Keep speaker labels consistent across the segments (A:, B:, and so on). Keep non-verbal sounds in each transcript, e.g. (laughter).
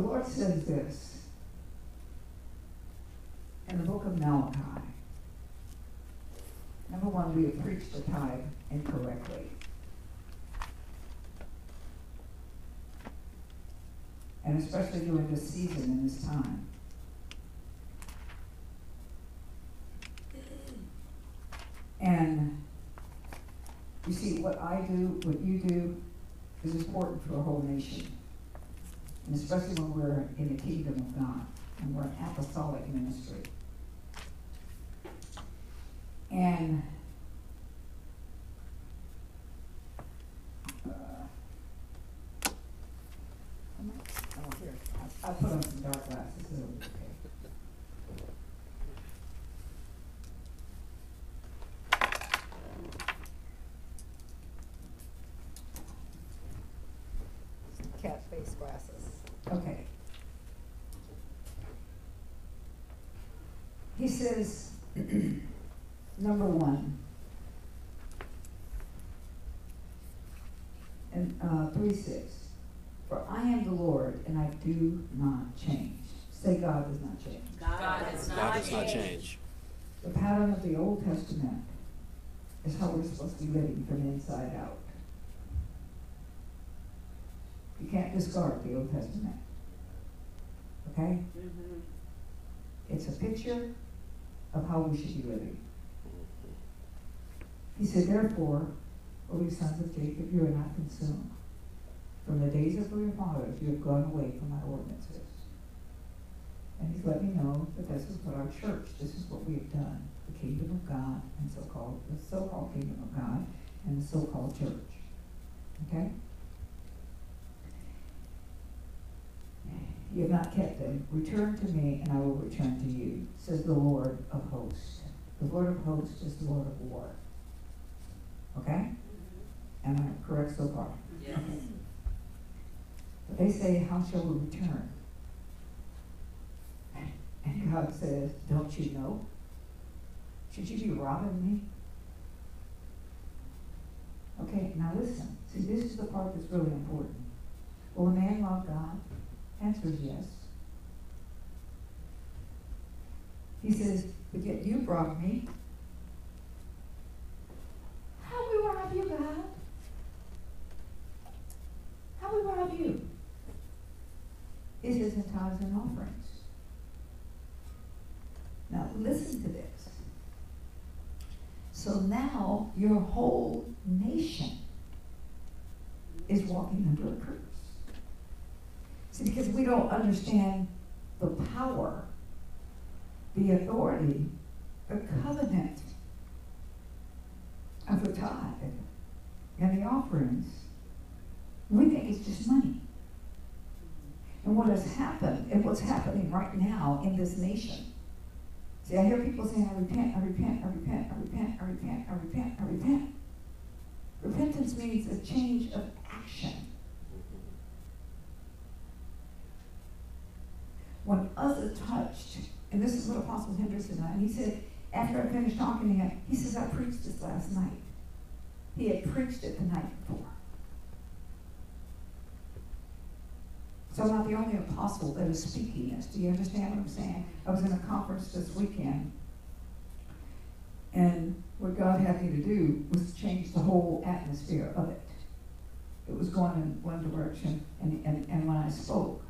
A: The Lord says this in the book of Malachi. Number one, we have preached the tithe incorrectly. And especially during this season and this time. And you see, what I do, what you do, is important for a whole nation. And especially when we're in the kingdom of God and we're an apostolic ministry. And uh, oh, here, I, I put on some dark glasses. So okay.
B: Cat face glasses.
A: Okay. He says, (clears throat) number one, and uh, three six, for I am the Lord and I do not change. Say God does not change.
C: God does
D: God
C: not
D: does not
C: change.
D: change.
A: The pattern of the Old Testament is how we're supposed to be living from inside out. You can't discard the Old Testament. Okay?
C: Mhm.
A: It's a picture of how we should be living. He said, Therefore, O you sons of Jacob, you are not consumed. From the days of your fathers, you have gone away from my ordinances. And he's let me know that this is what our church, this is what we have done. The kingdom of God and so-called, the so-called kingdom of God and the so-called church. Okay? You have not kept them. Return to me, and I will return to you, says the Lord of hosts. The Lord of hosts is the Lord of war. Okay? Am I correct so far?
C: Yes.
A: But they say, How shall we return? And God says, Don't you know? Should you be robbing me? Okay, now listen. See, this is the part that's really important. Will a man love God? Answer is yes. He says, But yet you brought me. How we rob you, God? How we rob you? Is in tithes and offerings. Now, listen to this. So now your whole nation is walking under a curse. See, because we don't understand the power, the authority, the covenant of the tithe and the offerings, we think it's just money. And what has happened, and what's happening right now in this nation. See, I hear people saying, I repent, I repent, I repent, I repent, I repent, I repent, I repent. Repentance means a change of action. When Uzzah touched, and this is what Apostle Henderson said, and he said, after I finished talking to him, he says, I preached this last night. He had preached it the night before. So I'm not the only apostle that is speaking this. Do you understand what I'm saying? I was in a conference this weekend, and what God had me to do was change the whole atmosphere of it. It was going in one direction, and, and, and when I spoke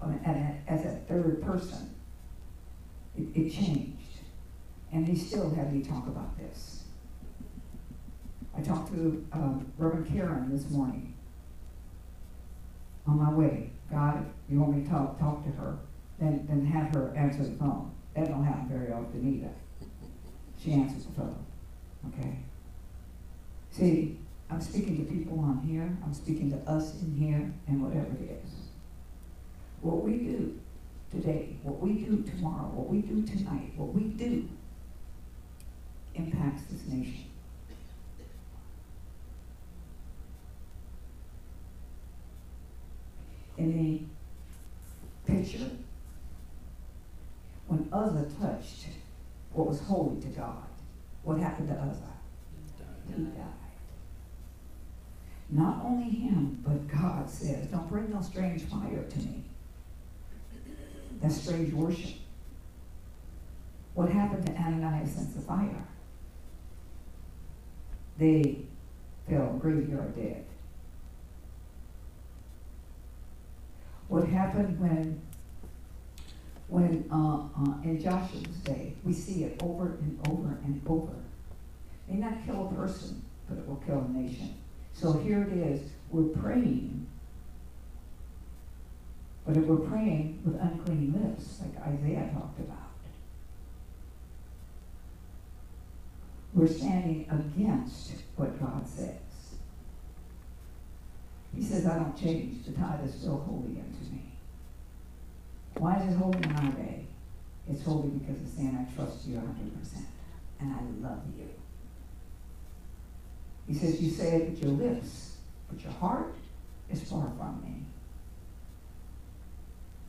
A: as a third person, it, it changed. And he still had me talk about this. I talked to um, Reverend Karen this morning on my way. God, you want me to talk, talk to her, then, then have her answer the phone. That don't happen very often either. She answers the phone, okay? See, I'm speaking to people on here, I'm speaking to us in here, and whatever it is. What we do today, what we do tomorrow, what we do tonight, what we do impacts this nation. In the picture, when Uzzah touched what was holy to God, what happened to Uzzah? He died. Not only him, but God says, Don't bring no strange fire to me. That's strange worship. What happened to Ananias and Sapphira? They fell graveyard dead. What happened when, when uh, uh, in Joshua's day, we see it over and over and over. May not kill a person, but it will kill a nation. So here it is. We're praying, but if we're praying with unclean lips, like Isaiah talked about, we're standing against what God says. He says, I don't change. The tithe is still holy unto me. Why is it holy in our day? It's holy because it's saying, I trust you 100% and I love you. He says, You say it with your lips, but your heart is far from me.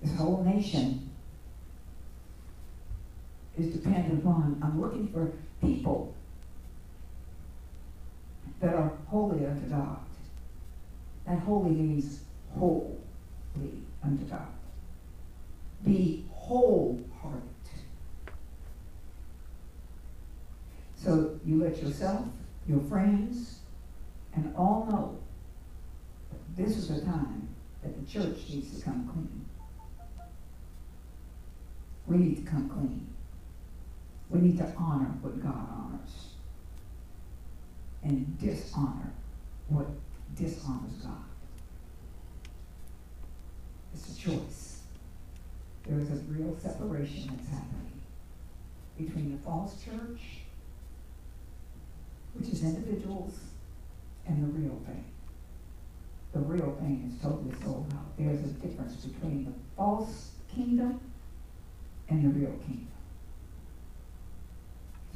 A: This whole nation is dependent upon, I'm looking for people that are holy unto God. That holy means holy unto God. Be wholehearted. So you let yourself, your friends, and all know that this is the time that the church needs to come clean. We need to come clean. We need to honor what God honors and dishonor what dishonors God. It's a choice. There is a real separation that's happening between the false church, which is individuals, and the real thing. The real thing is totally sold out. There's a difference between the false kingdom and the real kingdom.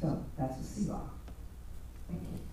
A: So that's a law. Thank you.